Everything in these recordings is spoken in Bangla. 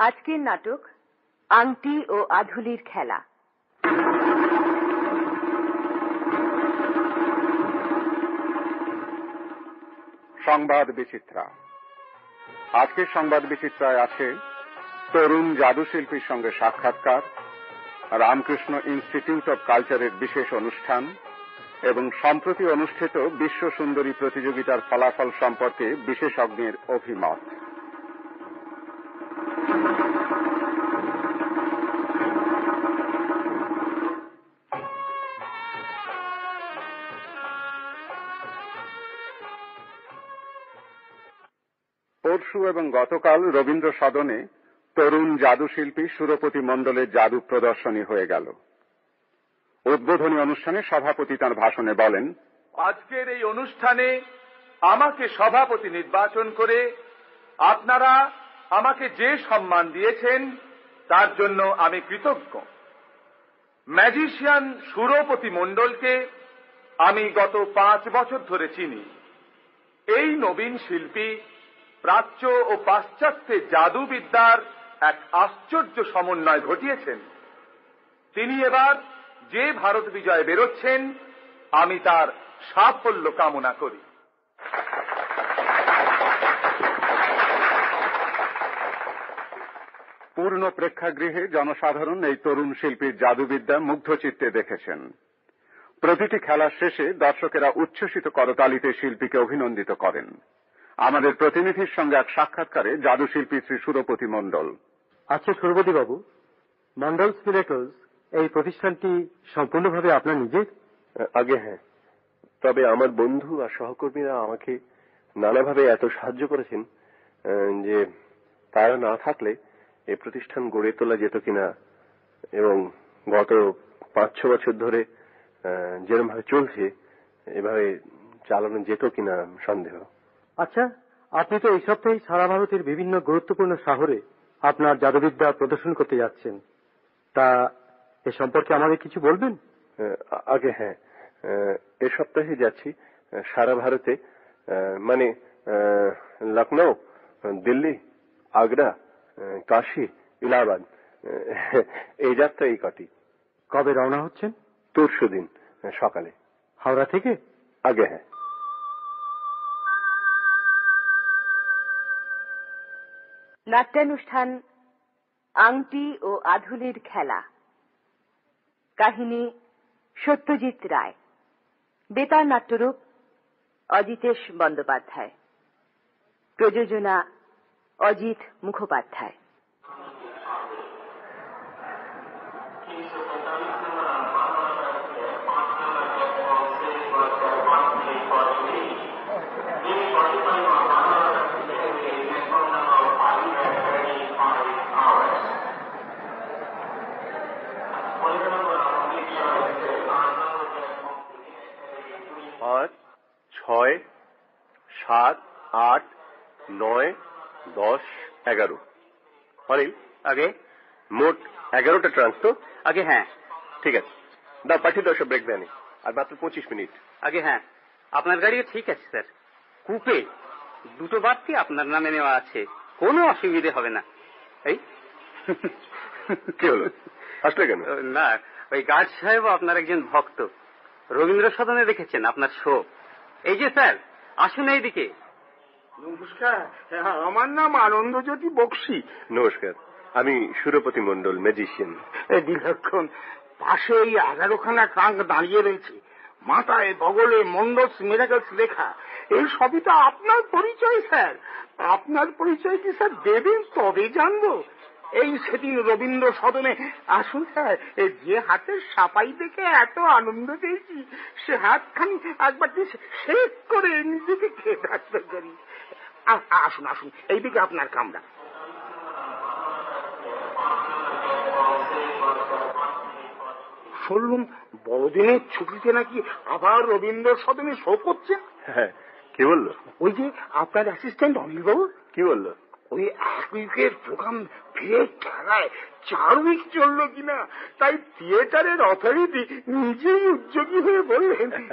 আজকের নাটক আংটি ও আধুলির খেলা। সংবাদ বিচিত্রা। আজকের সংবাদ বিচিত্রায় আছে তরুণ জাদুশিল্পীর সঙ্গে সাক্ষাৎকার, রামকৃষ্ণ ইনস্টিটিউট অব কালচারের বিশেষ অনুষ্ঠান এবং সম্প্রতি অনুষ্ঠিত বিশ্ব সুন্দরী প্রতিযোগিতার ফলাফল সম্পর্কে বিশেষজ্ঞের অভিমত। এবং গতকাল রবীন্দ্র সদনে তরুণ জাদুশিল্পী সুরপতি মণ্ডলের জাদু প্রদর্শনী হয়ে গেল। উদ্বোধনী অনুষ্ঠানে সভাপতি তার ভাষণে বলেন, আজকের এই অনুষ্ঠানে আমাকে সভাপতি নির্বাচন করে আপনারা আমাকে যে সম্মান দিয়েছেন, তার জন্য আমি কৃতজ্ঞ। ম্যাজিশিয়ান সুরপতি মণ্ডলকে আমি গত পাঁচ বছর ধরে চিনি। এই নবীন শিল্পী প্রাচ্য ও পাশ্চাত্যে জাদুবিদ্যার এক আশ্চর্য সমন্বয় ঘটিয়েছেন। তিনি এবার যে ভারত বিজয় বেরোচ্ছেন, আমি তার সাফল্য কামনা করি। পূর্ণ প্রেক্ষাগৃহে জনসাধারণ এই তরুণ শিল্পীর জাদুবিদ্যা মুগ্ধচিত্তে দেখেছেন। প্রতিটি খেলার শেষে দর্শকেরা উচ্ছ্বসিত করতালিতে শিল্পীকে অভিনন্দিত করেন। আমাদের প্রতিনিধির সঙ্গে এক সাক্ষাৎকারে জাদুশিল্পী শ্রী সুরপতি মণ্ডল। আচ্ছা সুরপতি বাবু মন্ডলস মিরাকলস এই প্রতিষ্ঠানটি সম্পূর্ণভাবে আপনার নিজের? আগে হ্যাঁ। তবে আমার বন্ধু আর সহকর্মীরা আমাকে নানাভাবে এত সাহায্য করেছেন আহ, যে তারা না থাকলে এই প্রতিষ্ঠান গড়ে তোলা যেত কিনা এবং গত পাঁচ ছ বছর ধরে আহ, যেরমভাবে চলছে এভাবে চালানো যেত কিনা সন্দেহ। আচ্ছা আপনি তো এই সপ্তাহে সারা ভারতের বিভিন্ন গুরুত্বপূর্ণ শহরে আপনার জাদুবিদ্যা প্রদর্শন করতে যাচ্ছেন। তা এ সম্পর্কে আমাদের কিছু বলবেন? আগে হ্যাঁ। এ সপ্তাহে যাচ্ছি সারা ভারতে। মানে লখনৌ দিল্লি আগ্রা কাশী ইলাহাবাদ। এই যাত্রা এই কটি। কবে রওনা হচ্ছেন? দিন সকালে। হাওড়া থেকে? আগে হ্যাঁ। নাট্যানুষ্ঠান, আংটি ও আধুলির খেলা। কাহিনী, সত্যজিৎ রায়। বেতার নাট্যরূপ, অজিতেশ বন্দ্যোপাধ্যায়। প্রযোজনা, অজিত মুখোপাধ্যায়। সাত আট নয় দশ এগারো। অনিল আগে মোট এগারোটা ট্রান্স তো? আগে হ্যাঁ ঠিক আছে। দাও পাঠিয়ে দাও সব ব্রেক ভ্যানে আর মাত্র পঁচিশ মিনিট। আগে হ্যাঁ আপনার গাড়িও ঠিক আছে স্যার। কুপে দুটো বাড়তি আপনার নামে নেওয়া আছে। কোনো অসুবিধে হবে না। এই? কি হলো? আসলে কেন? না ওই গার্ড সাহেব আপনার একজন ভক্ত। রবীন্দ্র সদনে দেখেছেন আপনার শো। এই যে স্যার আসুন এইদিকে। নমস্কার আমার নাম আনন্দজ্যোতি বক্সি। নমস্কার আমি সুরপতি মণ্ডল ম্যাজিশিয়ান দীর্ঘক্ষণ পাশে এই এগারোখানা ট্রাঙ্ক দাঁড়িয়ে রয়েছে। মাথায় বগলে মন্ডলস মিরাকলস লেখা। এই সবই তো আপনার পরিচয় স্যার। আপনার পরিচয় কি স্যার? দেবেন তবে জানব। এই সেদিন রবীন্দ্র সদনে আসুন স্যার যে হাতের সাপাই দেখে এত আনন্দ পেয়েছি সে হাতখানি একবার শেষ করে নিজেকে খেদাস্ত করি আসুন আসুন এইদিকে আপনার কামরা। শুনলুম বড়দিনের ছুটিতে নাকি আবার রবীন্দ্র সদনে শো করছেন হ্যাঁ কি বলল? ওই যে আপনার অ্যাসিস্ট্যান্ট অনিল বাবু কি বলল? ওই এক উইকের প্রোগ্রাম ফিরে খেলায় চার উইক চলল কিনা তাই থিয়েটারের অথরিটি নিজেই উদ্যোগী হয়ে বললেন।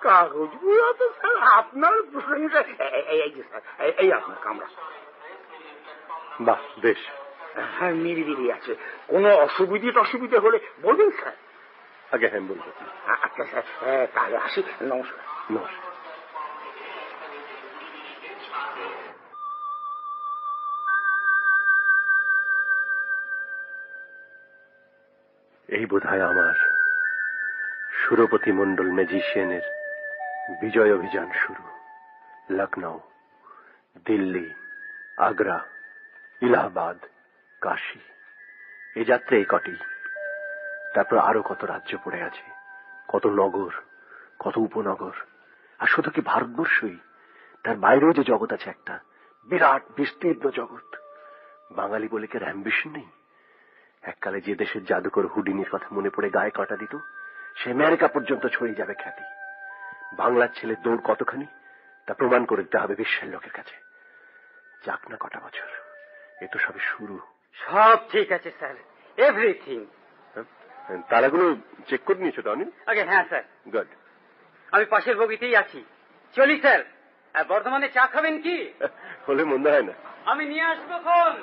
কাগজগুলো তো স্যার আপনার প্রশংসা এই- যে স্যার আপনার কামরা। বাহ বেশ। হ্যাঁ নিরিবিলি আছে। কোনো অসুবিধে টসুবিধে হলে বলবেন স্যার? আগে হ্যাঁ বলব আচ্ছা স্যার হ্যাঁ, তাহলে আসি। নমস্কার। নমস্কার। এই বোধহয় আমার সুরপতি মণ্ডল ম্যাজিশিয়ানের বিজয় অভিযান শুরু। লখনৌ দিল্লি, আগ্রা, ইলাহাবাদ, কাশী। এ যাত্রা এই কটি। তারপর আরও কত রাজ্য পড়ে আছে, কত নগর, কত উপনগর। আর শুধু কি ভারতবর্ষই? তার বাইরেও যে জগৎ আছে একটা, বিরাট বিস্তীর্ণ জগৎ। বাঙালি বলে কি অ্যাম্বিশন নেই? এককালে যে দেশের জাদুকর হুডিনির কথা মনে পড়ে গায়ে কাটা দিত সে আমেরিকা পর্যন্ত ছড়িয়ে যাবে খ্যাতি। বাংলার ছেলে দৌড় কতখানি তা প্রমাণ করে দিতে হবে বিশ্বের লোকের কাছে। যাক না কটা বছর এ তো সবে শুরু। সব ঠিক আছে স্যার। এভরিথিং? তারাগুলো চেক করে নিয়েছো তো অনিল? আগে হ্যাঁ স্যার। গুড আমি পাশের বগিতেই আছি। চলি স্যার। আর বর্ধমানে চা খাবেন কি? হলে মন্দ হয় না। আমি নিয়ে আসব ফোন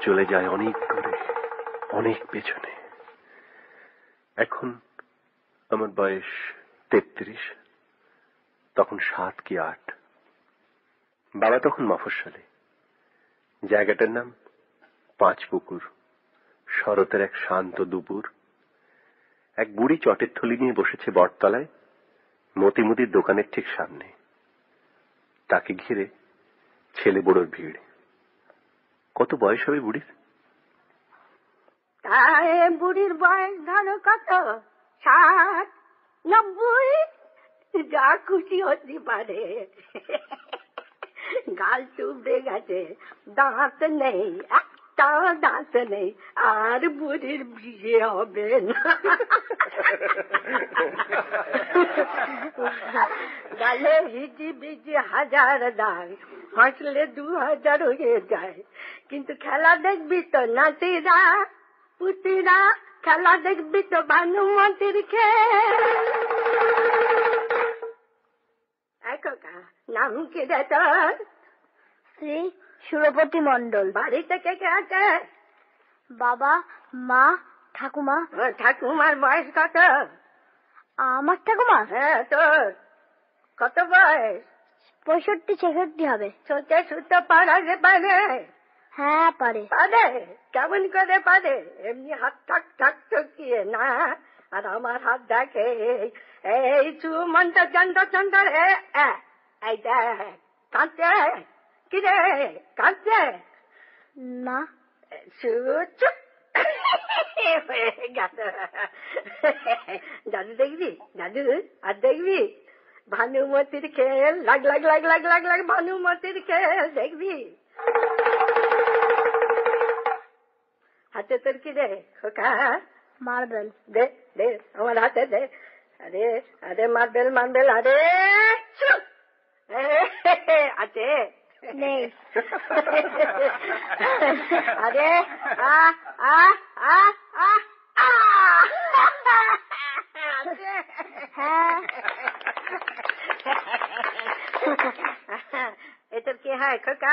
চলে যায় অনেক দূরে, অনেক পেছনে। এখন আমার বয়স তেত্রিশ, তখন সাত কি আট। বাবা তখন মফস্বলে। জায়গাটার নাম পাঁচ পুকুর শরতের এক শান্ত দুপুর। এক বুড়ি চটের থলি নিয়ে বসেছে বটতলায়, মতিমতির দোকানের ঠিক সামনে। তাকে ঘিরে ছেলে বড়োর ভিড়। কত বয়স হবে বুড়ির? বুড়ির বয়স ধরো কত? ষাট, নব্বই? যা খুশি হতে পারে। গাল চুবড়ে গেছে, দাঁত নেই। একটা দাঁত নেই আর বুড়ির বিয়ে হবে না গালে হিজি বিজি হাজার দাগ হাসলে দু হাজার হয়ে যায় কিন্তু খেলা দেখবি তো নাতিরা পুতিরা খেলা দেখবি তো ভানুমতির খেল একা নাম কি রে তোর শ্রী সুরপতি মন্ডল বাড়িতে কে কে আছে? বাবা মা ঠাকুমা। ঠাকুমার বয়স কত? আমার ঠাকুমা? হ্যাঁ তোর। কত বয়স? পঁয়ষট্টি ছেষট্টি হবে। ছোটে সুতো পাড়াতে পারে। হ্যাঁ পারে। পারে? কেমন করে পারে? এমনি হাত ঠাক ঠাক ঠকিয়ে না। আর আমার হাত দেখে এই- এই চুমন্ত চন্দ্র চন্দ রে এ, এই দেখ কাঁদছে। কি রে কাঁদছে না সুচ হয়ে গেল দাদু দেখবি দাদু আর দেখবি ভানুমতির খেল লাগ লাগ লাগ লাগ লাগ লাগ ভানুমতির খেল দেখবি হাতে তোর কি রে খোকা মার্বেল দে দে আমার হাতে দে আরে আরে মার্বেল মার্বেল আরে ছু! এ, আছে নেই আরে আ আ আ আ আ আছে। হ্যাঁ এটার কি হয় খোকা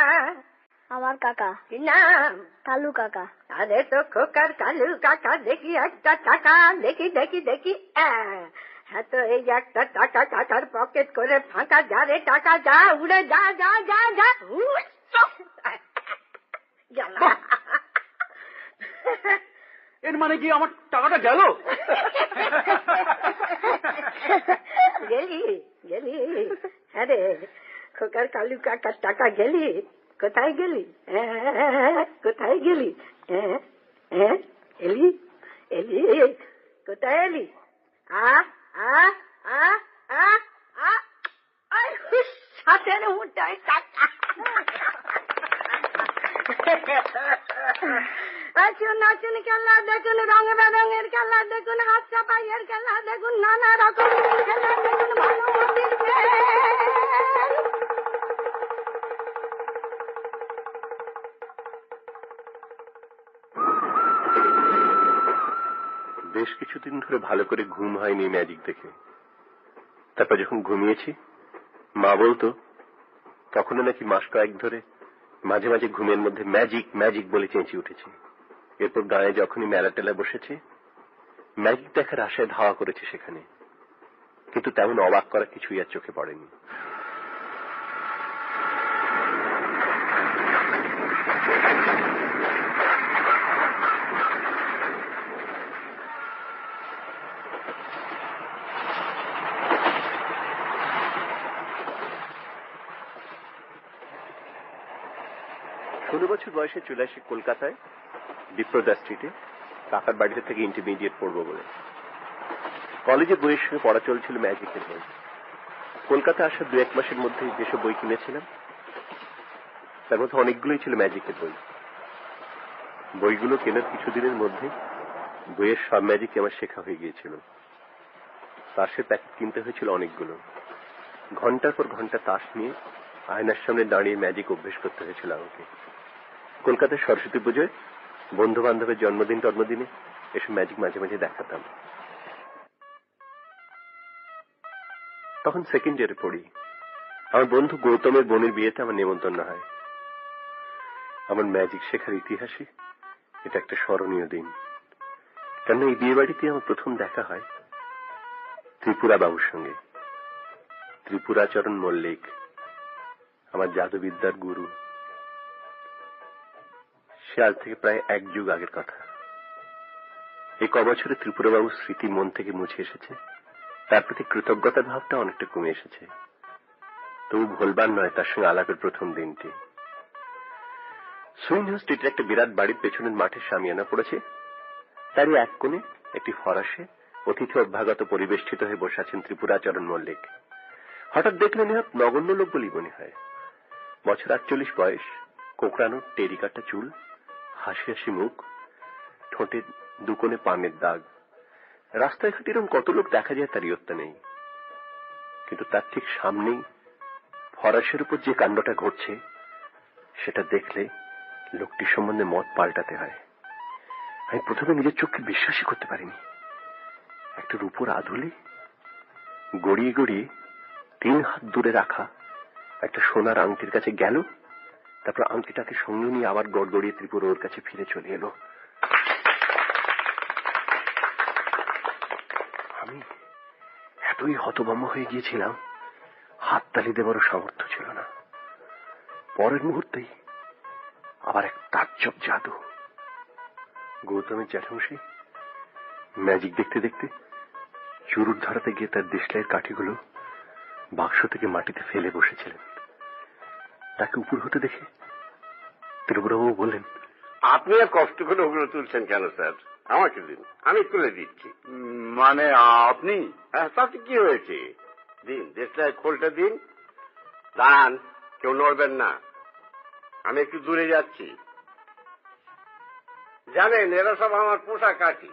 আমার কাকা কি নাম কালু কাকা আরে তো খোকার কালু কাকা দেখি একটা টাকা দেখি দেখি দেখি ছাতো এই একটা টাকা টাকার পকেট করে ফাঁকা যা রে টাকা যা উড়ে যা যা যা যা গেল এর মানে কি আমার টাকাটা গেল গেলি গেলি হ্যাঁ রে খোকার কালু কাকার টাকা গেলি কোথায় গেলি কোথায় গেলি এলি এলি কোথায় এলি আ হাতের মুঠায় টাকা আসুন খেলা দেখুন রঙ বেরঙের খেলা দেখুন হাত চাপাইয়ের খেলা দেখুন নানা রকমের খেলা দেখুন ভালো খেল। বেশ কিছুদিন ধরে ভালো করে ঘুম হয়নি ম্যাজিক দেখে। তারপর যখন ঘুমিয়েছি, মা বলতো, তখনও নাকি মাস কয়েক ধরে মাঝে মাঝে ঘুমের মধ্যে ম্যাজিক ম্যাজিক বলে চেঁচিয়ে উঠেছি। এরপর গায়ে যখনই মেলা টেলা বসেছে, ম্যাজিক দেখার আশায় ধাওয়া করেছে সেখানে। কিন্তু তেমন অবাক করা কিছুই আর চোখে পড়েনি ষোলো বছর বয়সে চলে আসি কলকাতায় বিপ্রদা স্ট্রিটে, কাকার বাড়িতে থেকে ইন্টারমিডিয়েট পড়ব বলে। কলেজে বইয়ের সঙ্গে পড়া চলছিল ম্যাজিকের বই। কলকাতা আসার দু এক মাসের মধ্যেই যেসব বই কিনেছিলাম, তার মধ্যে অনেকগুলোই ছিল ম্যাজিকের বই। বইগুলো কেনার কিছুদিনের মধ্যে বইয়ের সব ম্যাজিক আমার শেখা হয়ে গিয়েছিল। তাসের প্যাকেট কিনতে হয়েছিল অনেকগুলো। ঘণ্টার পর ঘণ্টা তাস নিয়ে আয়নার সামনে দাঁড়িয়ে ম্যাজিক অভ্যেস করতে হয়েছিল আমাকে। কলকাতায় সরস্বতী পুজোয় বন্ধু বান্ধবের জন্মদিন জন্মদিনে এসব ম্যাজিক মাঝে মাঝে দেখাতাম। তখন সেকেন্ড ইয়ারে পড়ি। আমার বন্ধু গৌতমের বোনের বিয়েতে আমার নেমন্তন্ন হয়। আমার ম্যাজিক শেখার ইতিহাসে এটা একটা স্মরণীয় দিন। কেন এই বিয়ে বাড়িতে আমার প্রথম দেখা হয় ত্রিপুরা বাবুর সঙ্গে। ত্রিপুরাচরণ মল্লিক, আমার জাদুবিদ্যার গুরু। সে আজ থেকে প্রায় এক যুগ আগের কথা। এই কবছরে ত্রিপুরাবাবুর স্মৃতি মন থেকে মুছে এসেছে। তার প্রতি কৃতজ্ঞতার ভাবটা অনেকটা কমে এসেছে। তবু ভুলবার নয়, তার সঙ্গে আলাপের প্রথম দিনটি। সুইন স্ট্রিটের একটা বিরাট বাড়ির পেছনের মাঠে সামিয়ানা পড়েছে। তারই এক কোণে একটি ফরাসে অতিথি অভ্যাগত পরিবেষ্টিত হয়ে বসে আছেন ত্রিপুরাচরণ মল্লিক। হঠাৎ দেখলে নেহাত নগণ্য লোক বলি মনে হয়। বছর আটচল্লিশ বয়স, কোকড়ানো টেরিকাটা চুল হাসি হাসি মুখ ঠোঁটে দুকোণে পানের দাগ। রাস্তায় ঘাটে এরকম কত লোক দেখা যায় তার ইয়ত্তা নেই। কিন্তু তার ঠিক সামনেই ফরাসের উপর যে কাণ্ডটা ঘটছে, সেটা দেখলে লোকটি সম্বন্ধে মত পাল্টাতে হয়। আমি প্রথমে নিজের চোখকে বিশ্বাসই করতে পারিনি। একটা রূপোর আধুলি, গড়িয়ে গড়িয়ে তিন হাত দূরে রাখা একটা সোনার আংটির কাছে গেল তারপর আংটিটাকে সঙ্গে নিয়ে আবার গড়গড়িয়ে ত্রিপুরা ওর কাছে ফিরে চলে এলো। আমি এতই হতভম্ব হয়ে গিয়েছিলাম, হাততালি দেবারও সামর্থ্য ছিল না। পরের মুহূর্তেই আবার এক তাজ্জব জাদু। গৌতমের জ্যাঠামশাই ম্যাজিক দেখতে দেখতে চুরুট ধরাতে গিয়ে তার দেশলাইয়ের কাঠিগুলো বাক্স থেকে মাটিতে ফেলে বসেছিলেন। তাকে উপর হতে দেখে ত্রিপুরাবাবু বললেন আপনি আর কষ্ট করে ওগুলো তুলছেন কেন স্যার? আমাকে দিন আমি তুলে দিচ্ছি। মানে আপনি? হ্যাঁ, তাতে কি হয়েছে? দিন দেশলাই খোলটা দিন। দাঁড়ান কেউ নড়বেন না। আমি একটু দূরে যাচ্ছি। জানেন এরা সব আমার পোষা কাটি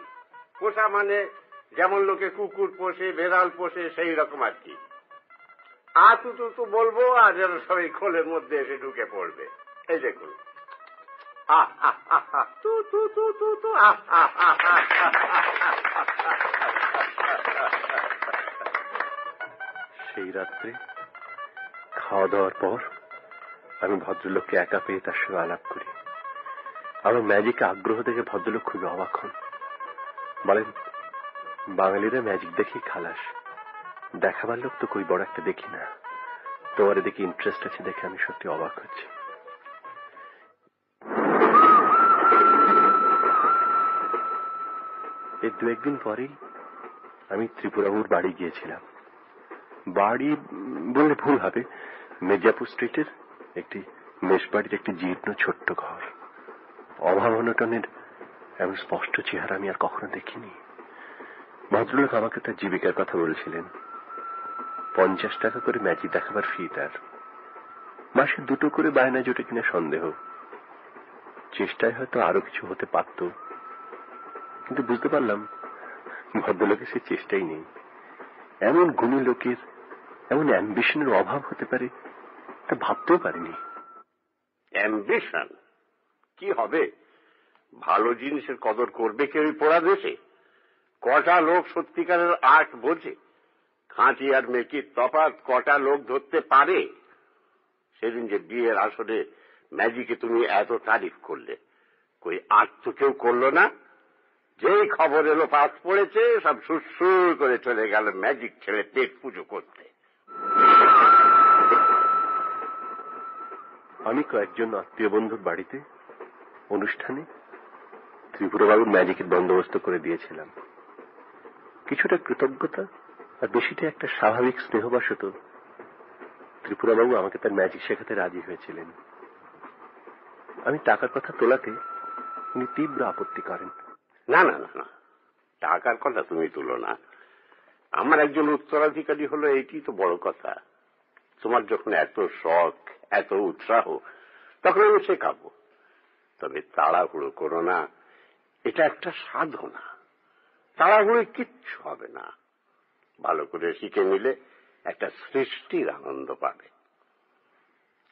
পোষা মানে যেমন লোকে কুকুর পোষে বেড়াল পোষে সেই রকম আর কি। আতু তু বলব আর যেন সবাই খোলের মধ্যে এসে ঢুকে পড়বে। এই দেখুন। সেই রাত্রে খাওয়া দাওয়ার পর আমি ভদ্রলোককে একা পেয়ে তার সঙ্গে আলাপ করি। আমার ম্যাজিকে আগ্রহ দেখে ভদ্রলোক খুবই অবাক হন। বলেন, বাঙালিরা ম্যাজিক দেখি খালাস। দেখাবার লোক তো কই বড় একটা দেখি না। তোমার এদিকে ইন্টারেস্ট আছে দেখে আমি সত্যি অবাক হচ্ছি। দু একদিন পরেই আমি ত্রিপুরাবুর বাড়ি গিয়েছিলাম। বাড়ি বললে ভুল হবে। মির্জাপুর স্ট্রিটের একটি মেষবাড়ির একটি জীর্ণ ছোট্ট ঘর। অভাব অনটনের এমন স্পষ্ট চেহারা আমি আর কখনো দেখিনি। ভদ্রলোক আমাকে তার জীবিকার কথা বলছিলেন। পঞ্চাশ টাকা করে ম্যাজিক দেখাবার ফি তার। মাসে দুটো করে বায়না জোটে কিনা সন্দেহ। চেষ্টায় হয়তো আরও কিছু হতে পারত। কিন্তু বুঝতে পারলাম, ভদ্রলোকের সে চেষ্টাই নেই। এমন গুণী লোকের, এমন অ্যাম্বিশনের অভাব হতে পারে, তা ভাবতেও পারিনি। অ্যাম্বিশন? কি হবে? ভালো জিনিসের কদর করবে কেউ পোড়া দেশে? কটা লোক সত্যিকারের আর্ট বোঝে? খাঁটি আর মেকির তফাৎ কটা লোক ধরতে পারে? সেদিন যে বিয়ের আসরে ম্যাজিকে তুমি এত তারিফ করলে, কই আর্ট তো কেউ করল না? যেই খবর এলো পাস পড়েছে, সব সুরসুর করে চলে গেল ম্যাজিক ছেড়ে পেট পুজো করতে। আমি কয়েকজন আত্মীয় বন্ধুর বাড়িতে, অনুষ্ঠানে ত্রিপুরাবাবুর ম্যাজিকের বন্দোবস্ত করে দিয়েছিলাম। কিছুটা কৃতজ্ঞতা আর বেশিটা একটা স্বাভাবিক স্নেহবশত ত্রিপুরাবাবু আমাকে তার ম্যাজিক শেখাতে রাজি হয়েছিলেন। আমি টাকার কথা তোলাতে উনি তীব্র আপত্তি করেন। না না না না। টাকার কথা তুমি তুলো না। আমার একজন উত্তরাধিকারী হলো, এইটি তো বড় কথা। তোমার যখন এত শখ, এত উৎসাহ, তখন আমি শেখাবো। তবে তাড়াহুড়ো করো না। এটা একটা সাধনা। তাড়াহুড়ো কিচ্ছু হবে না। ভালো করে শিখে নিলে একটা সৃষ্টির আনন্দ পাবে।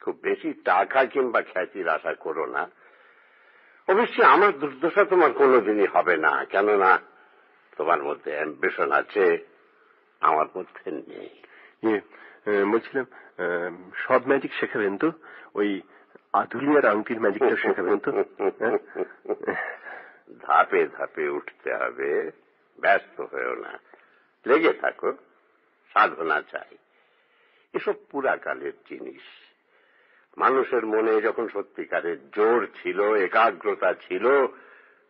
খুব বেশি টাকা কিংবা খ্যাতির আশা করো না। অবশ্যই আমার দুর্দশা তোমার কোনোদিনই হবে না কেননা তোমার মধ্যে অ্যাম্বিশন আছে আমার মধ্যে নেই। ইয়ে বলছিলাম সব ম্যাজিক শেখাবেন তো? ওই আধুলিয়ার আংটির ম্যাজিকটা শেখাবেন তো? হ্যাঁ? ধাপে ধাপে উঠতে হবে ব্যস্ত হয়েও না। লেগে থাকো সাধনা চাই। এসব পুরাকালের জিনিস। মানুষের মনে যখন সত্যিকারের জোর ছিল, একাগ্রতা ছিল,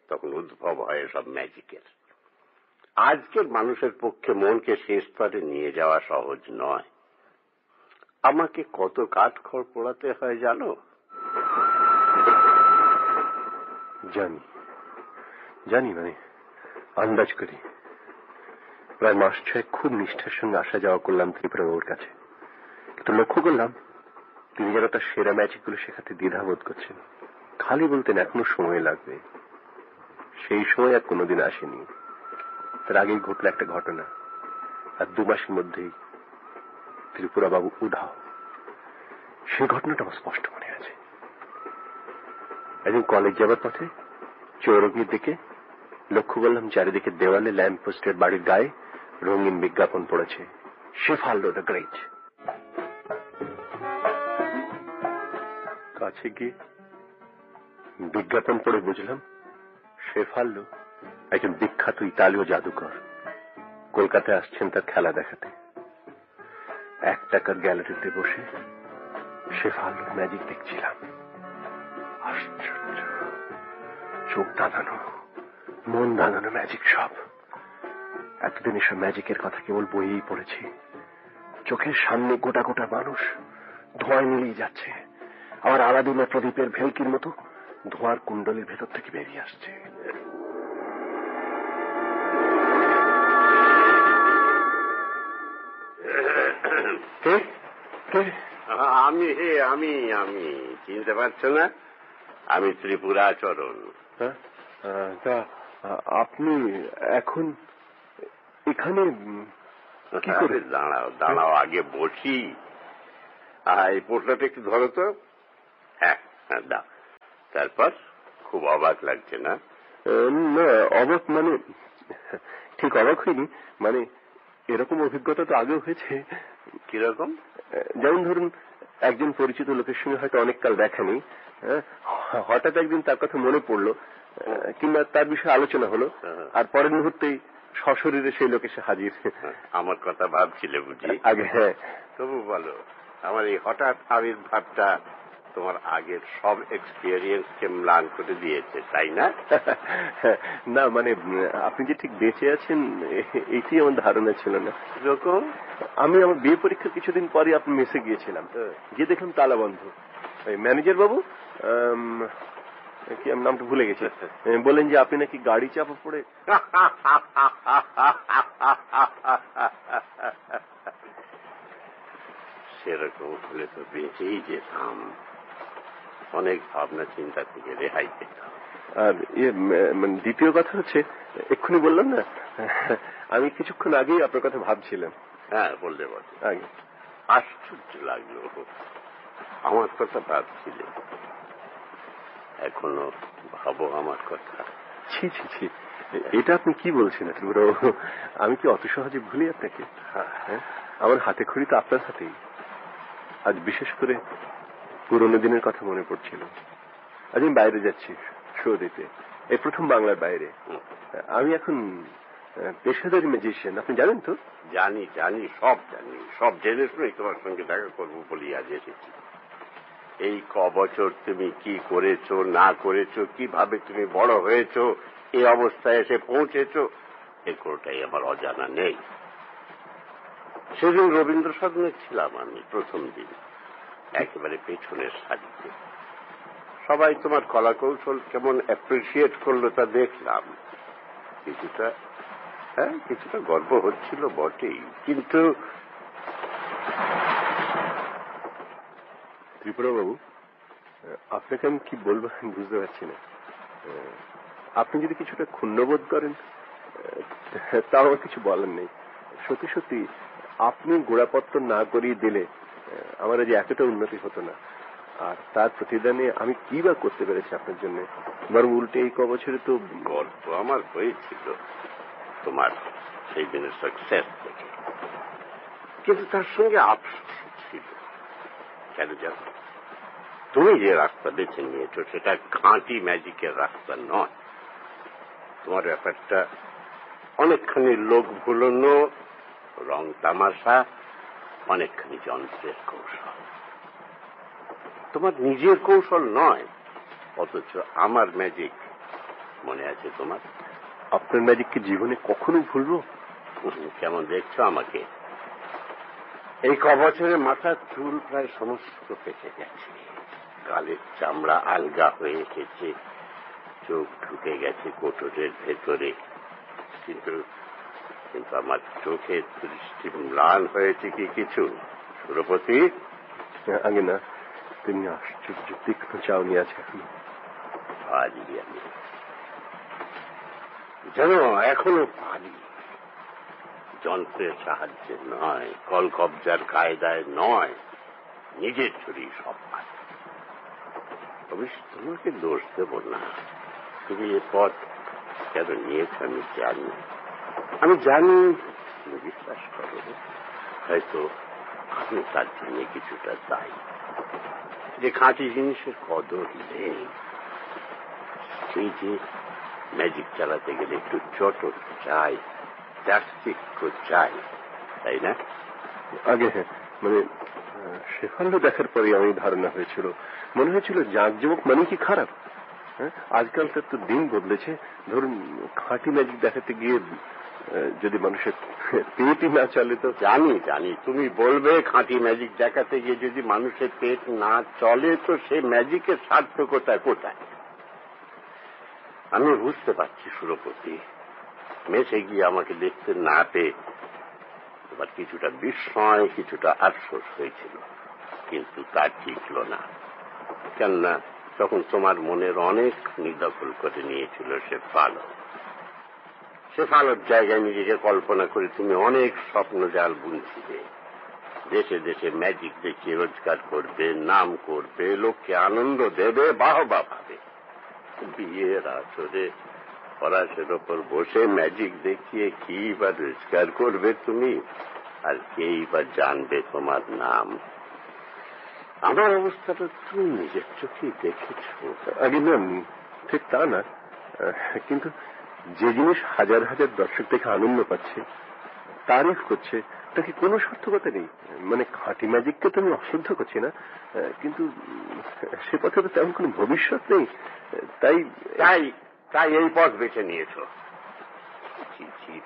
তখন উদ্ভব হয় সব ম্যাজিকের। আজকের মানুষের পক্ষে মনকে সে স্তরে নিয়ে যাওয়া সহজ নয়। আমাকে কত কাঠখড় পোড়াতে হয় জানো? জানি। জানি মানে আন্দাজ করি। প্রায় মাস ছয়েক খুব নিষ্ঠার সঙ্গে আসা যাওয়া করলাম ত্রিপুরা বাবুর কাছে। কিন্তু লক্ষ্য করলাম তিনি যেন তার সেরা ম্যাজিকগুলো শেখাতে দ্বিধাবোধ করছেন। খালি বলতেন এখনও সময় লাগবে। সেই সময় আর কোনোদিন আসেনি। তার আগেই ঘটলো একটা ঘটনা। আর দু মাসের মধ্যেই ত্রিপুরা বাবু উধাও। সেই ঘটনাটা আমার স্পষ্ট মনে আছে। একদিন কলেজ যাবার পথে চৌরঙ্গির দিকে লক্ষ্য করলাম, চারিদিকে দেওয়ালে ল্যাম্প পোস্টের বাড়ির গায়ে রঙিন বিজ্ঞাপন পড়েছে। Shefaldo the great. কাছে গিয়ে বিজ্ঞাপন পড়ে বুঝলাম। শেফাল্লো একজন বিখ্যাত ইতালীয় জাদুকর। কলকাতায় আসছেন তার খেলা দেখাতে। এক টাকার গ্যালারিতে বসে শেফাল্লোর ম্যাজিক দেখছিলাম। আশ্চর্য। চোখ দাঁড়ানো, মন দাঁড়ানো ম্যাজিক সব। এতদিন এসব ম্যাজিকের কথা কেবল বইয়েই পড়েছি। চোখের সামনে গোটা গোটা মানুষ ধোঁয়ায় মিলিয়ে যাচ্ছে। আবার আলাদিনের প্রদীপের ভেলকির মতো ধোঁয়ার কুণ্ডলের ভেতর থেকে বেরিয়ে আসছে। কে? কে? আমি হে আমি আমি। চিনতে পারছ না? আমি ত্রিপুরাচরণ। হ্যাঁ? তা আপনি এখন এখানে কি করে দাঁড়াও দাঁড়াও আগে বসি। আর এই পোটলাটা একটু ধরো তো। হ্যাঁ হ্যাঁ দাও। তারপর খুব অবাক লাগছে না? না অবাক মানে ঠিক অবাক হয়নি মানে এরকম অভিজ্ঞতা তো আগেও হয়েছে। কীরকম? যেমন ধরুন একজন পরিচিত লোকের সঙ্গে হয়তো অনেককাল দেখা নেই হ্যাঁ, হঠাৎ একদিন তার কথা মনে পড়ল কিংবা তার বিষয়ে আলোচনা হলো হ্যাঁ। আর পরের মুহূর্তেই সশরীরে সেই লোক এসে হাজির। আমার কথা ভাবছিলে বুঝি। আগে হ্যাঁ। তবু বলো আমার এই হঠাৎ আবির্ভাবটা তোমার আগের সব এক্সপিরিয়েন্সকে ম্লান করে দিয়েছে তাই না? না মানে আপনি যে ঠিক বেঁচে আছেন এটি আমার ধারণা ছিল না। এরকম আমি আমার বিয়ে পরীক্ষার কিছুদিন পরে আপনি মেসে গিয়েছিলাম। গিয়ে দেখলাম তালা বন্ধ ম্যানেজার বাবু কি আমি নামটা ভুলে গেছি। এ, বললেন যে আপনি নাকি গাড়ি চাপা পড়ে সেরকম হলে তো বেঁচেই যেতাম। অনেক ভাবনা চিন্তা থেকে রেহাই পেতাম। আর ইয়ে মানে দ্বিতীয় কথা হচ্ছে এক্ষুনি বললাম না? আমি কিছুক্ষণ আগেই আপনার কথা ভাবছিলাম। হ্যাঁ বললে বলে আগে। আশ্চর্য লাগল। আমার কথা ভাবছিলে। এখনও ভাবো আমার কথা। ছি ছি ছি। এটা আপনি কি বলছেন আমি কি অত সহজে ভুলি আপনাকে? হ্যাঁ? আমার হাতে খড়ি তো আপনার হাতেই। আজ বিশেষ করে পুরোনো দিনের কথা মনে পড়ছিল। আজ আমি বাইরে যাচ্ছি শো দিতে। এই প্রথম বাংলার বাইরে। আমি এখন পেশাদারি ম্যাজিশিয়ান আপনি জানেন তো? জানি জানি, সব জানি। সব জেনে শুনে তোমার সঙ্গে দেখা করব বলি আজ এসেছি। এই ক বছর তুমি কি করেছ, না করেছ, কীভাবে তুমি বড় হয়েছো এই অবস্থায় এসে পৌঁছেছো, এ কোনোটাই আমার অজানা নেই। সেদিন রবীন্দ্র সদনে ছিলাম আমি প্রথম দিন। একেবারে পেছনের সারিতে। সবাই তোমার কলা কৌশল কেমন অ্যাপ্রিসিয়েট করল তা দেখলাম। কিছুটা হ্যাঁ কিছুটা গর্ব হচ্ছিল বটেই, কিন্তু ত্রিপুরাবাবু, আপনাকে আমি কি বলব বুঝতে পারছি না। আপনি যদি কিছুটা ক্ষুণ্ণবোধ করেন, তাও আমার কিছু বলার নেই। সত্যি সত্যি, আপনি গোড়াপত্র না করিয়ে দিলে আমার আজ এতটা উন্নতি হতো না। আর তার প্রতিদানে আমি কি বা করতে পেরেছি আপনার জন্য? বরং উল্টে এই ক বছরে তো গর্ব আমার হয়েছিল তোমার সেই দিনের সাকসেস কিন্তু তার সঙ্গে আফসোস ছিল। কেন জানো? তুমি যে রাস্তা বেছে নিয়েছো, সেটা খাঁটি ম্যাজিকের রাস্তা নয়। তোমার ব্যাপারটা অনেকখানি লোক ভুলনো রং তামাশা অনেকখানি যন্ত্রের কৌশল। তোমার নিজের কৌশল নয় অথচ আমার ম্যাজিক মনে আছে তোমার। আপনার ম্যাজিককে জীবনে কখনো ভুলবো? কেমন দেখছ আমাকে? এই ক বছরে মাথার চুল প্রায় সমস্ত পেকে গেছে। গালের চামড়া আলগা হয়ে এসেছে। চোখ ঢুকে গেছে কোটরের ভেতরে। কিন্তু কিন্তু আমার চোখের দৃষ্টি ম্লান হয়েছে কি কিছু? সুরপতি? আগে না তুমি আশ্চর্য তীক্ষ্ণ চাউনি আছে এখনও। পারি আমি। জানো এখনও পারি যন্ত্রের সাহায্যে নয় কল কবজার কায়দায় নয় নিজের ছড়ি সব পারি অবশ্য তোমাকে দোষ দেব না। তুমি এ পথ কেন নিয়েছ আমি জানি। আমি জানি বিশ্বাস করো হয়তো আমি তার জন্য কিছুটা দায়ী। যে খাঁটি জিনিসের কদর নেই। সেই যে ম্যাজিক চালাতে গেলে একটু চটক চাই চাকচিক্য চাই, তাই না? আগে হ্যাঁ মানে শেফাল্য দেখার পরে আমি ধারণা হয়েছিল। মনে হয়েছিল জাঁকজমক মানে কি খারাপ? হ্যাঁ আজকালকার তো দিন বদলেছে। ধরুন, খাঁটি ম্যাজিক দেখাতে গিয়ে যদি মানুষের পেটই না চলে তো জানি জানি। তুমি বলবে, খাঁটি ম্যাজিক দেখাতে গিয়ে যদি মানুষের পেট না চলে, তো সে ম্যাজিকের সার্থকতা কোথায়? আমি বুঝতে পারছি, সুরপতি। মেসে গিয়ে আমাকে দেখতে না পেয়ে এবার কিছুটা বিস্ময়, কিছুটা আফসোস হয়েছিল। কিন্তু তা টিকল না। কেননা তখন তোমার মনের অনেক নিদখল করে নিয়েছিল সে পালক। সে পালক জায়গায় নিজেকে কল্পনা করে তুমি অনেক স্বপ্ন জাল বুনছিলে। দেশে দেশে ম্যাজিক দেখিয়ে রোজগার করবে, নাম করবে, লোককে আনন্দ দেবে, বাহবা পাবে বিয়ের আসরে ফরাসের ওপর বসে ম্যাজিক দেখিয়ে কি বা রোজগার করবে তুমি? আর কেই বা জানবে তোমার নাম? আমার অবস্থাটা তুমি নিজের চোখেই দেখেছ। ঠিক তা না। কিন্তু জিনিস হাজার হাজার দর্শক দেখে আনন্দ পাচ্ছে, তারিফ করছে, তাকে কোনো সার্থকতা নেই। মানে খাঁটি ম্যাজিককে তো আমি করছি না, কিন্তু সে পথে তো তেমন কোনো ভবিষ্যৎ নেই, তাই তাই তাই এই পথ বেছে নিয়েছ।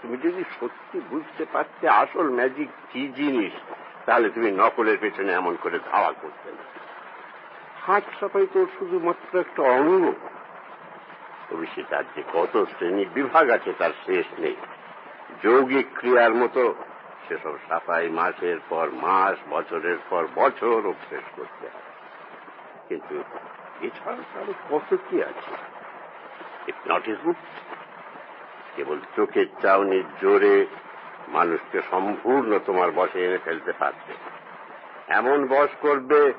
তুমি যদি সত্যি বুঝতে পারতে আসল ম্যাজিক কি জিনিস, তাহলে তুমি নকলের পেছনে এমন করে ধাওয়া করতে না। হাত সাফাই তো শুধুমাত্র একটা অঙ্গ। অবশ্যই তার যে কত শ্রেণি বিভাগ আছে তার শেষ নেই। যৌগিক ক্রিয়ার মতো সেসব সাফাই মাসের পর মাস, বছরের পর বছর অভ্যেস করতে হয়। কিন্তু এছাড়া তার কত কি আছে? হিপনটিজম কেবল চোখের চাউনির জোরে মানুষকে সম্পূর্ণ তোমার বসে এনে ফেলতে পারবে এমন বস করবে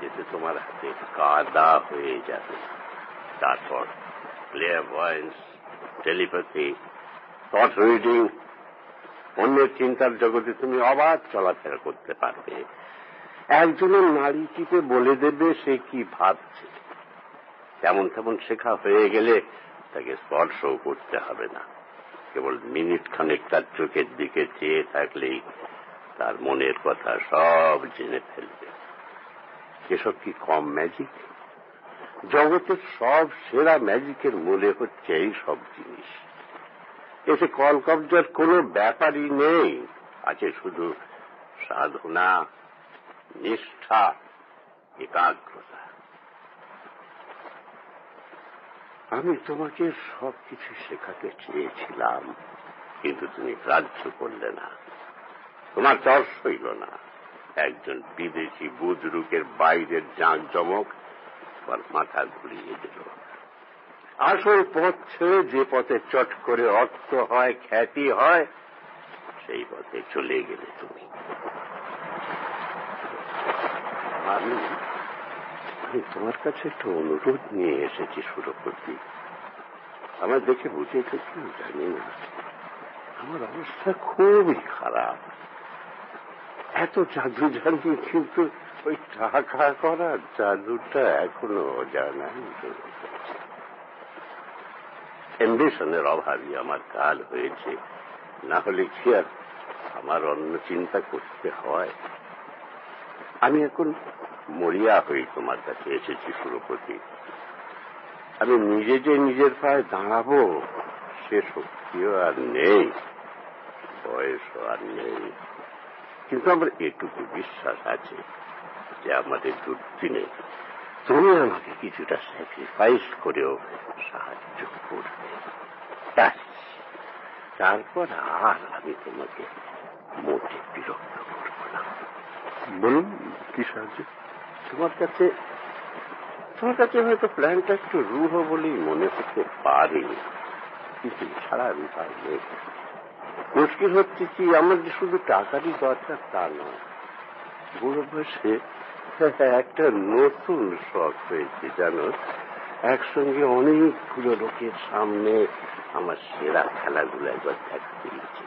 যেতে তোমার হাতে কাদা হয়ে যাবে। তারপর ভয়েন্স টেলিপ্যাথি থট রিডিং অন্যের চিন্তার জগতে তুমি অবাধ চলাফেরা করতে পারবে। একজনের নারী চিপে বলে দেবে সে কি ভাবছে। তেমন তেমন শেখা হয়ে গেলে তাকে স্পর্শও করতে হবে না। কেবল মিনিট খানেক তার চোখের দিকে চেয়ে থাকলেই তার মনের কথা সব জেনে ফেলবে। এসব কি কম ম্যাজিক জগতের সব সেরা ম্যাজিকের মূলে হচ্ছে এই সব জিনিস। এতে কল কবজার কোনো ব্যাপারই নেই। আছে শুধু সাধনা, নিষ্ঠা, একাগ্রতা। আমি তোমাকে সবকিছু শেখাতে চেয়েছিলাম, কিন্তু তুমি গ্রাহ্য করলে না। তোমার চর সইল না। একজন বিদেশি বুজরুকের বাইরের জাঁক জমক তোমার মাথা ঘুরিয়ে দিল। আসল পথ ছেড়ে যে পথে চট করে অর্থ হয়, খ্যাতি হয়, সেই পথে চলে গেলে তুমি। আমি তোমার কাছে একটা অনুরোধ নিয়ে এসেছি, সুরপতি। আমার দেখে বুঝে তো কি জানি না। আমার অবস্থা খুবই খারাপ। এত চাকরি জানি কিন্তু ওই টাকা করার জাদুটা এখনও অজানা অ্যাম্বিশনের অভাবই আমার কাল হয়েছে। না হলে কি আর আমার অন্য চিন্তা করতে হয়? আমি এখন মরিয়া হয়ে তোমার কাছে এসেছি সুরপতি। আমি নিজে যে নিজের পায়ে দাঁড়াবো, সে শক্তিও আর নেই, বয়সও আর নেই। কিন্তু আমার এটুকু বিশ্বাস আছে। যে আমাদের দুর্দিনে তুমি আমাকে কিছুটা স্যাক্রিফাইস করেও সাহায্য করবে। তারপর আর আমি তোমাকে মোটে বিরক্ত করব না। বলুন কি সাহায্য? তোমার কাছে তোমার কাছে হয়তো প্ল্যানটা একটু রূঢ় বলেই মনে হতে পারে। কিন্তু ছাড়া আমি পারলে মুশকিল হচ্ছে কি আমার যে শুধু টাকারই দরকার তা নয়। বুড়ো বয়সে একটা নতুন শখ হয়েছে জানো? একসঙ্গে অনেকগুলো লোকের সামনে আমার সেরা খেলাগুলো একবার দেখতে ইচ্ছে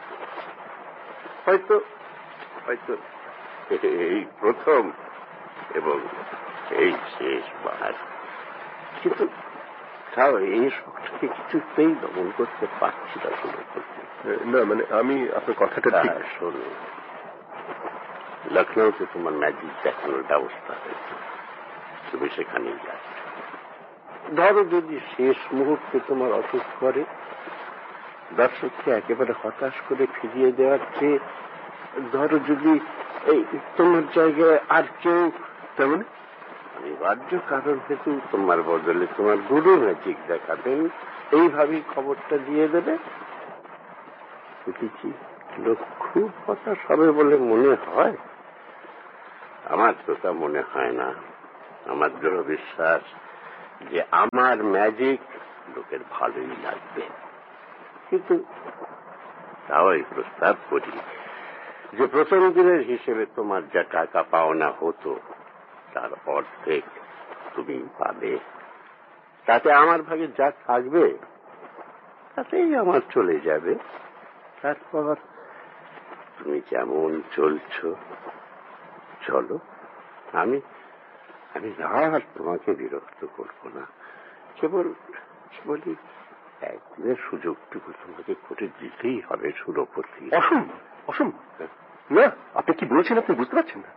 হয়তো হয়তো এই প্রথম এবং এই শেষবার। কিন্তু তাও এই শখটাকে কিছুতেই দমন করতে পারছি না করতে না মানে আমি আপনার কথাটা ঠিক হ্যাঁ, শোনো লখনৌতে তোমার ম্যাজিক দেখানোর ব্যবস্থা হয়েছে, তুমি সেখানেই যাচ্ছ ধরো যদি শেষ মুহূর্তে তোমার অসুখ করে, দর্শককে একেবারে হতাশ করে ফিরিয়ে দেওয়ার চেয়ে, ধরো যদি তোমার জায়গায় আর কেউ তেমন অনিবার্য কারণ হেতু তোমার বদলে তোমার গুরু ম্যাজিক দেখাবেন, এইভাবেই খবরটা দিয়ে দেবে। লোক খুব হতাশ হবে বলে মনে হয়? আমার তো তা মনে হয় না। আমার দৃঢ় বিশ্বাস যে আমার ম্যাজিক লোকের ভালোই লাগবে। কিন্তু তাও এই প্রস্তাব করি যে প্রথম দিনের হিসেবে তোমার যা টাকা পাওনা হতো, তার অর্ধেক তুমি পাবে। তাতে আমার ভাগে যা থাকবে, তাতেই আমার চলে যাবে। তারপর তুমি যেমন চলছ চলো। আমি আমি আর তোমাকে বিরক্ত করব না। কেবল কেবলই একদিনের সুযোগটুকু তোমাকে করে দিতেই হবে সুরপতি অসম্ভব অসম্ভব। না আপনি কি বলছেন আপনি বুঝতে পারছেন না?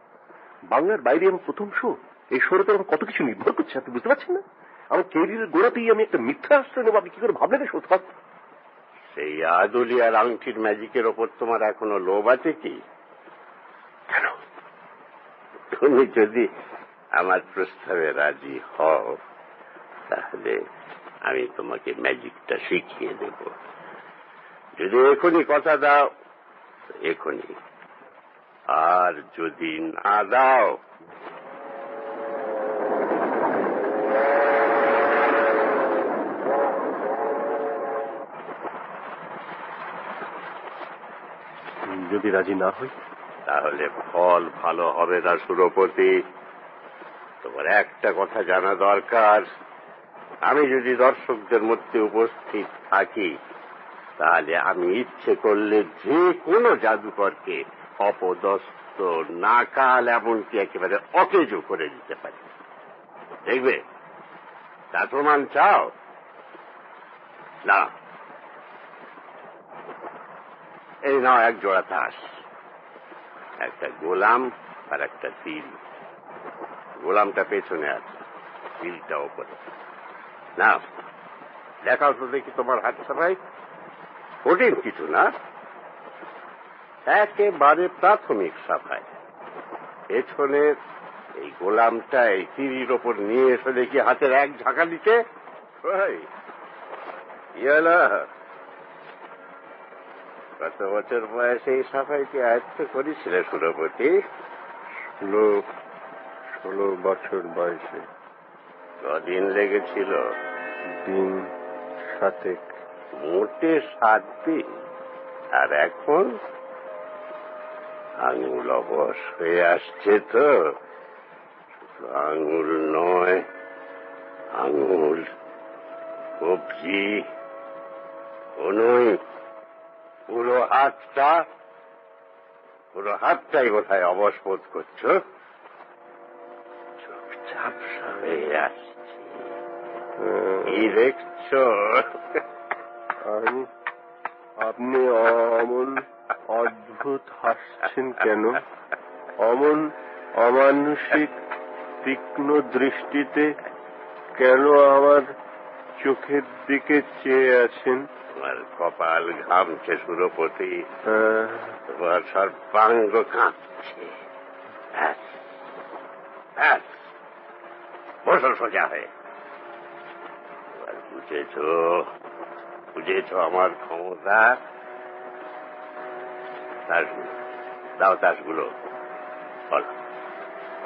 বাংলার বাইরে আমার প্রথম শো এই শোর উপর আমার কত কিছু নির্ভর করছে আপনি বুঝতে পারছেন না? আমার কেরিয়ারের গোড়াতেই আমি একটা মিথ্যা আশ্রয় নেব আপনি কি করে ভাবলেন সত্য? সেই আদুলিয়ার আংটির ম্যাজিকের ওপর তোমার এখনও লোভ আছে কি? তুমি যদি আমার প্রস্তাবে রাজি হও, তাহলে আমি তোমাকে ম্যাজিকটা শিখিয়ে দেব। যদি এখনই কথা দাও, এখনই। আর যদি না দাও, যদি রাজি না হই তাহলে ফল ভালো হবে না, সুরপতি। তোমার একটা কথা জানা দরকার। আমি যদি দর্শকদের মধ্যে উপস্থিত থাকি, তাহলে আমি ইচ্ছে করলে যে কোনো জাদুকরকে অপদস্থ, নাকাল, এমনকি একেবারে অকেজো করে দিতে পারি। দেখবে? তা প্রমাণ চাও? না। এই নাও এক জোড়া তাস। একটা গোলাম আর একটা তিল। গোলামটা পেছনে আছে, তিলটা ওপরে। না দেখাও তো দেখি তোমার হাত সবাই কঠিন কিছু না। একেবারে প্রাথমিক সাফাই। পেছনের এই গোলামটা এই তিরির ওপর নিয়ে এসে দেখি হাতের এক ঝাঁকা দিতে কত বছর বয়সে এই সাফাইকে আয়ত্ত করেছিলে সুরপতি ষোলো ষোলো বছর বয়সে। কদিন লেগেছিল? দিন সাতেক। মোটে সাত দিন। আর এখন? আঙুল অবশ হয়ে আসছে তো। আঙুল নয় আঙুল কবজি কোনই পুরো হাতটা পুরো হাতটাই কোথায় অবশ বোধ করছ? চুপচাপ হয়ে আসছে। কি দেখছ? আপনি অমন অদ্ভুত হাসছেন কেন? অমন অমানসিক তীক্ষ্ণ দৃষ্টিতে কেন আমার চোখের দিকে চেয়ে আছেন? তোমার কপাল ঘামছে সুরপতি আহ, তোমার সর্বাঙ্গ কাঁপছে ব্যাস ব্যাস বসো সোজা হয়ে এবার বুঝেছ বুঝেছ আমার ক্ষমতা তাসগুলো দাও তাসগুলো বলো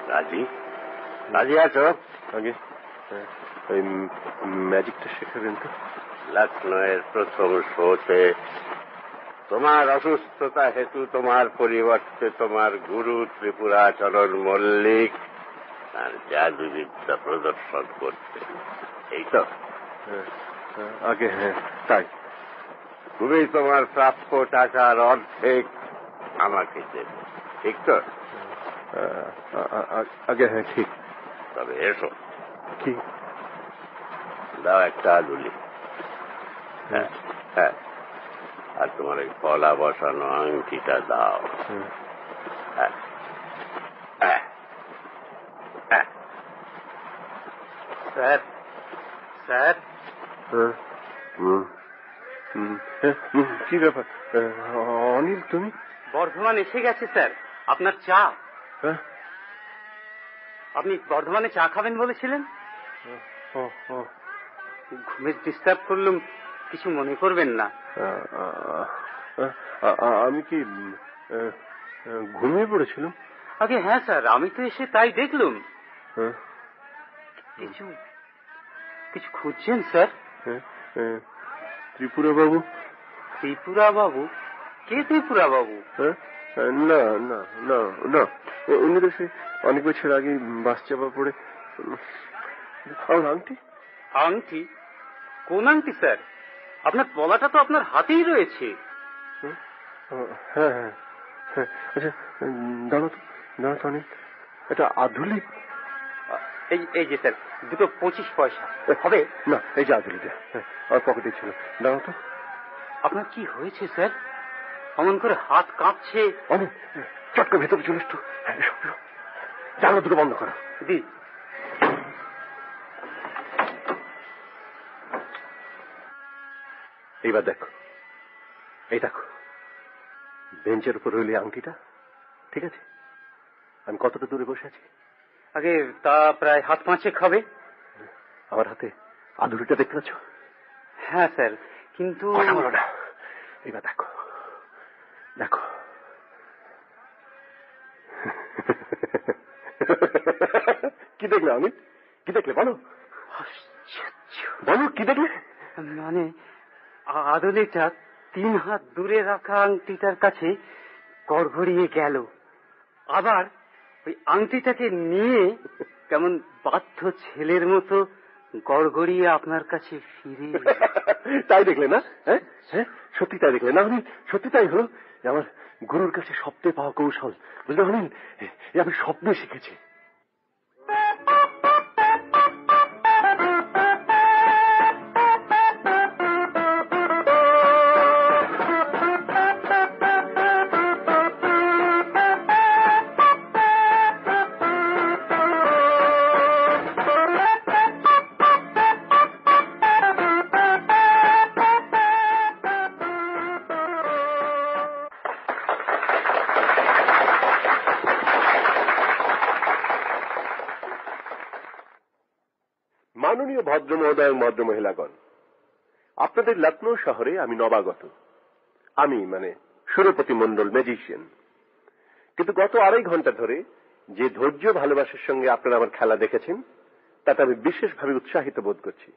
রাজি রাজি আছো আগে হ্যাঁ, ওই ম্যাজিকটা শেখাবেন তো? লক্ষ্ণৌয়ের প্রথম শোতে তোমার অসুস্থতা হেতু তোমার পরিবর্তে তোমার গুরু ত্রিপুরাচরণ মল্লিক তার জাদুবিদ্যা প্রদর্শন করতে। এই তো। হ্যাঁ, হ্যাঁ, আগে হ্যাঁ তাই। তুমি তোমার প্রাপ্য টাকার অর্ধেক আমাকে দেবে। ঠিক তো? আ- আগে হ্যাঁ ঠিক। তবে এসো। কি? দাও একটা আলুলি হ্যাঁ। হ্যাঁ। আর তোমার ওই কলা বসানো আংটিটা দাও। হ্যাঁ। হ্যাঁ। হ্যাঁ। স্যার। স্যার। হুম, হুম, কি ব্যাপার? অনিল তুমি? বর্ধমান এসে গেছে স্যার। আপনার চা। আপনি বর্ধমানে চা খাবেন বলেছিলেন? ঘুমের ডিস্টার্ব করলুম কিছু মনে করবেন না। আমি কি ঘুমিয়ে পড়েছিলাম? আগে হ্যাঁ স্যার আমি তো এসে তাই দেখলুম। হ্যাঁ, কিছু কিছু খুঁজছেন স্যার। ত্রিপুরা বাবু ত্রিপুরা বাবু কে ত্রিপুরা বাবু না না না না। উনি তো সে অনেক বছর আগে বাস চাপা পড়ে। আমার আংটি? আংটি? কোন আংটি স্যার? আপনার পলাটা তো আপনার হাতেই রয়েছে। হ্যাঁ হ্যাঁ হ্যাঁ। আচ্ছা উম, তো দাঁড়ো তো অনেক এটা আধুলিক এই এই যে স্যার দুটো পঁচিশ পয়সা। হবে? না এই যে আধুলিটা আমার পকেটে ছিল। দাঁড়ো তো। আপনার কি হয়েছে স্যার? অমন করে হাত কাঁপছে। অনেক চটকা ভেতরে চলে এসো। জানলা দুটো বন্ধ করো। দি এইবার দেখো। এই দেখো। বেঞ্চের উপর রইলে আংটিটা ঠিক আছে? আমি কতটা দূরে বসে আছি? আগে তা প্রায় হাত পাঁচেক হবে। আমার হাতে আধুরিটা দেখতে পাচ্ছ? হ্যাঁ স্যার কিন্তু কথা বলো না। এবার দেখো। দেখো। কি দেখলে অমিত? কি দেখলে বলো? বলো কি দেখলে? মানে আদলেটা তিন হাত দূরে রাখা আংটিটার কাছে গড়গড়িয়ে গেল আবার ওই আংটিটাকে নিয়ে কেমন বাধ্য ছেলের মতো গড়গড়িয়ে আপনার কাছে ফিরে তাই দেখলে না হ্যাঁ হ্যাঁ সত্যি তাই দেখলে না অনিল সত্যি তাই হলো আমার গুরুর কাছে স্বপ্নে পাওয়া কৌশল বুঝলে এ আমি স্বপ্নে শিখেছি মহোদয় এবং ভদ্র মহিলাগণ। আপনাদের লখনৌ শহরে আমি নবাগত। আমি মানে সুরপতি মন্ডল ম্যাজিশিয়ান। কিন্তু গত আড়াই ঘণ্টা ধরে যে ধৈর্য ভালোবাসার সঙ্গে আপনারা আমার খেলা দেখেছেন, তাতে আমি বিশেষভাবে উৎসাহিত বোধ করছি।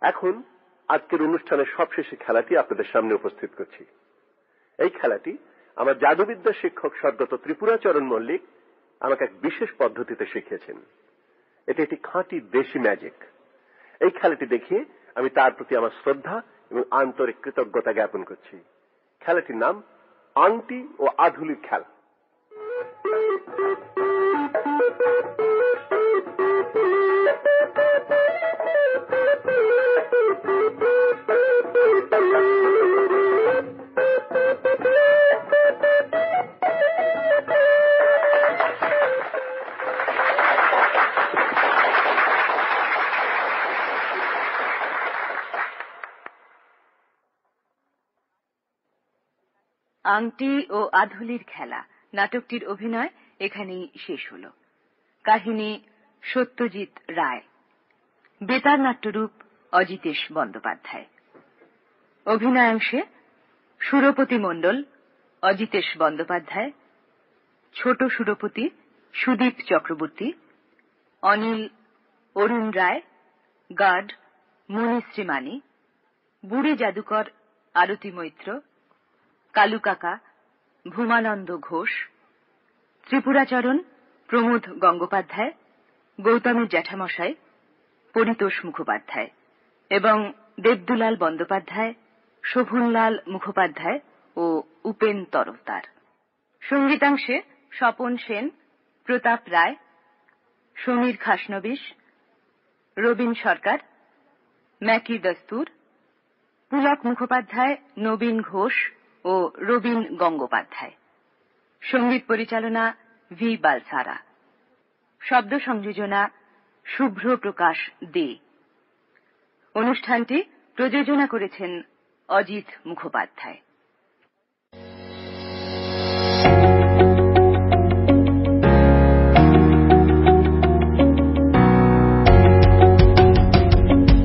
এখন আজকের অনুষ্ঠানের সবশেষে খেলাটি আপনাদের সামনে উপস্থিত করছি। এই খেলাটি আমার জাদুবিদ্যা শিক্ষক স্বর্গত ত্রিপুরাচরণ মল্লিক আমাকে এক বিশেষ পদ্ধতিতে শিখিয়েছেন। এটি একটি খাঁটি দেশি ম্যাজিক। এই খেলাটি দেখিয়ে আমি তার প্রতি আমার শ্রদ্ধা এবং আন্তরিক কৃতজ্ঞতা জ্ঞাপন করছি। খেলাটির নাম আংটি ও আধুলির খেলা। আংটি ও আধুলির খেলা। নাটকটির অভিনয় এখানেই শেষ হল। কাহিনী সত্যজিৎ রায়। বেতার নাট্যরূপ অজিতেশ বন্দ্যোপাধ্যায়। অভিনয়াংশে সুরপতি মণ্ডল, অজিতেশ বন্দ্যোপাধ্যায়। ছোট সুরপতি সুদীপ চক্রবর্তী, অনিল অরুণ রায়, গার্ড মণিশ্রী মানি বুড়ি জাদুকর আরতি মৈত্র কালু কাকা, ভূমানন্দ ঘোষ, ত্রিপুরাচরণ, প্রমোদ গঙ্গোপাধ্যায়, গৌতমের জ্যাঠামশাই, পরিতোষ মুখোপাধ্যায় এবং দেবদুলাল বন্দ্যোপাধ্যায়, শোভনলাল মুখোপাধ্যায় ও উপেন তরফদার। সঙ্গীতাংশে স্বপন সেন, প্রতাপ রায়, সমীর খাসনবিশ, রবীন সরকার, ম্যাকি দস্তুর, পুলক মুখোপাধ্যায়, নবীন ঘোষ ও রবীন গঙ্গোপাধ্যায়। সংগীত পরিচালনা ভি বালসারা। শব্দ সংযোজনা শুভ্র প্রকাশ দে। অনুষ্ঠানটি প্রযোজনা করেছেন অজিত মুখোপাধ্যায়।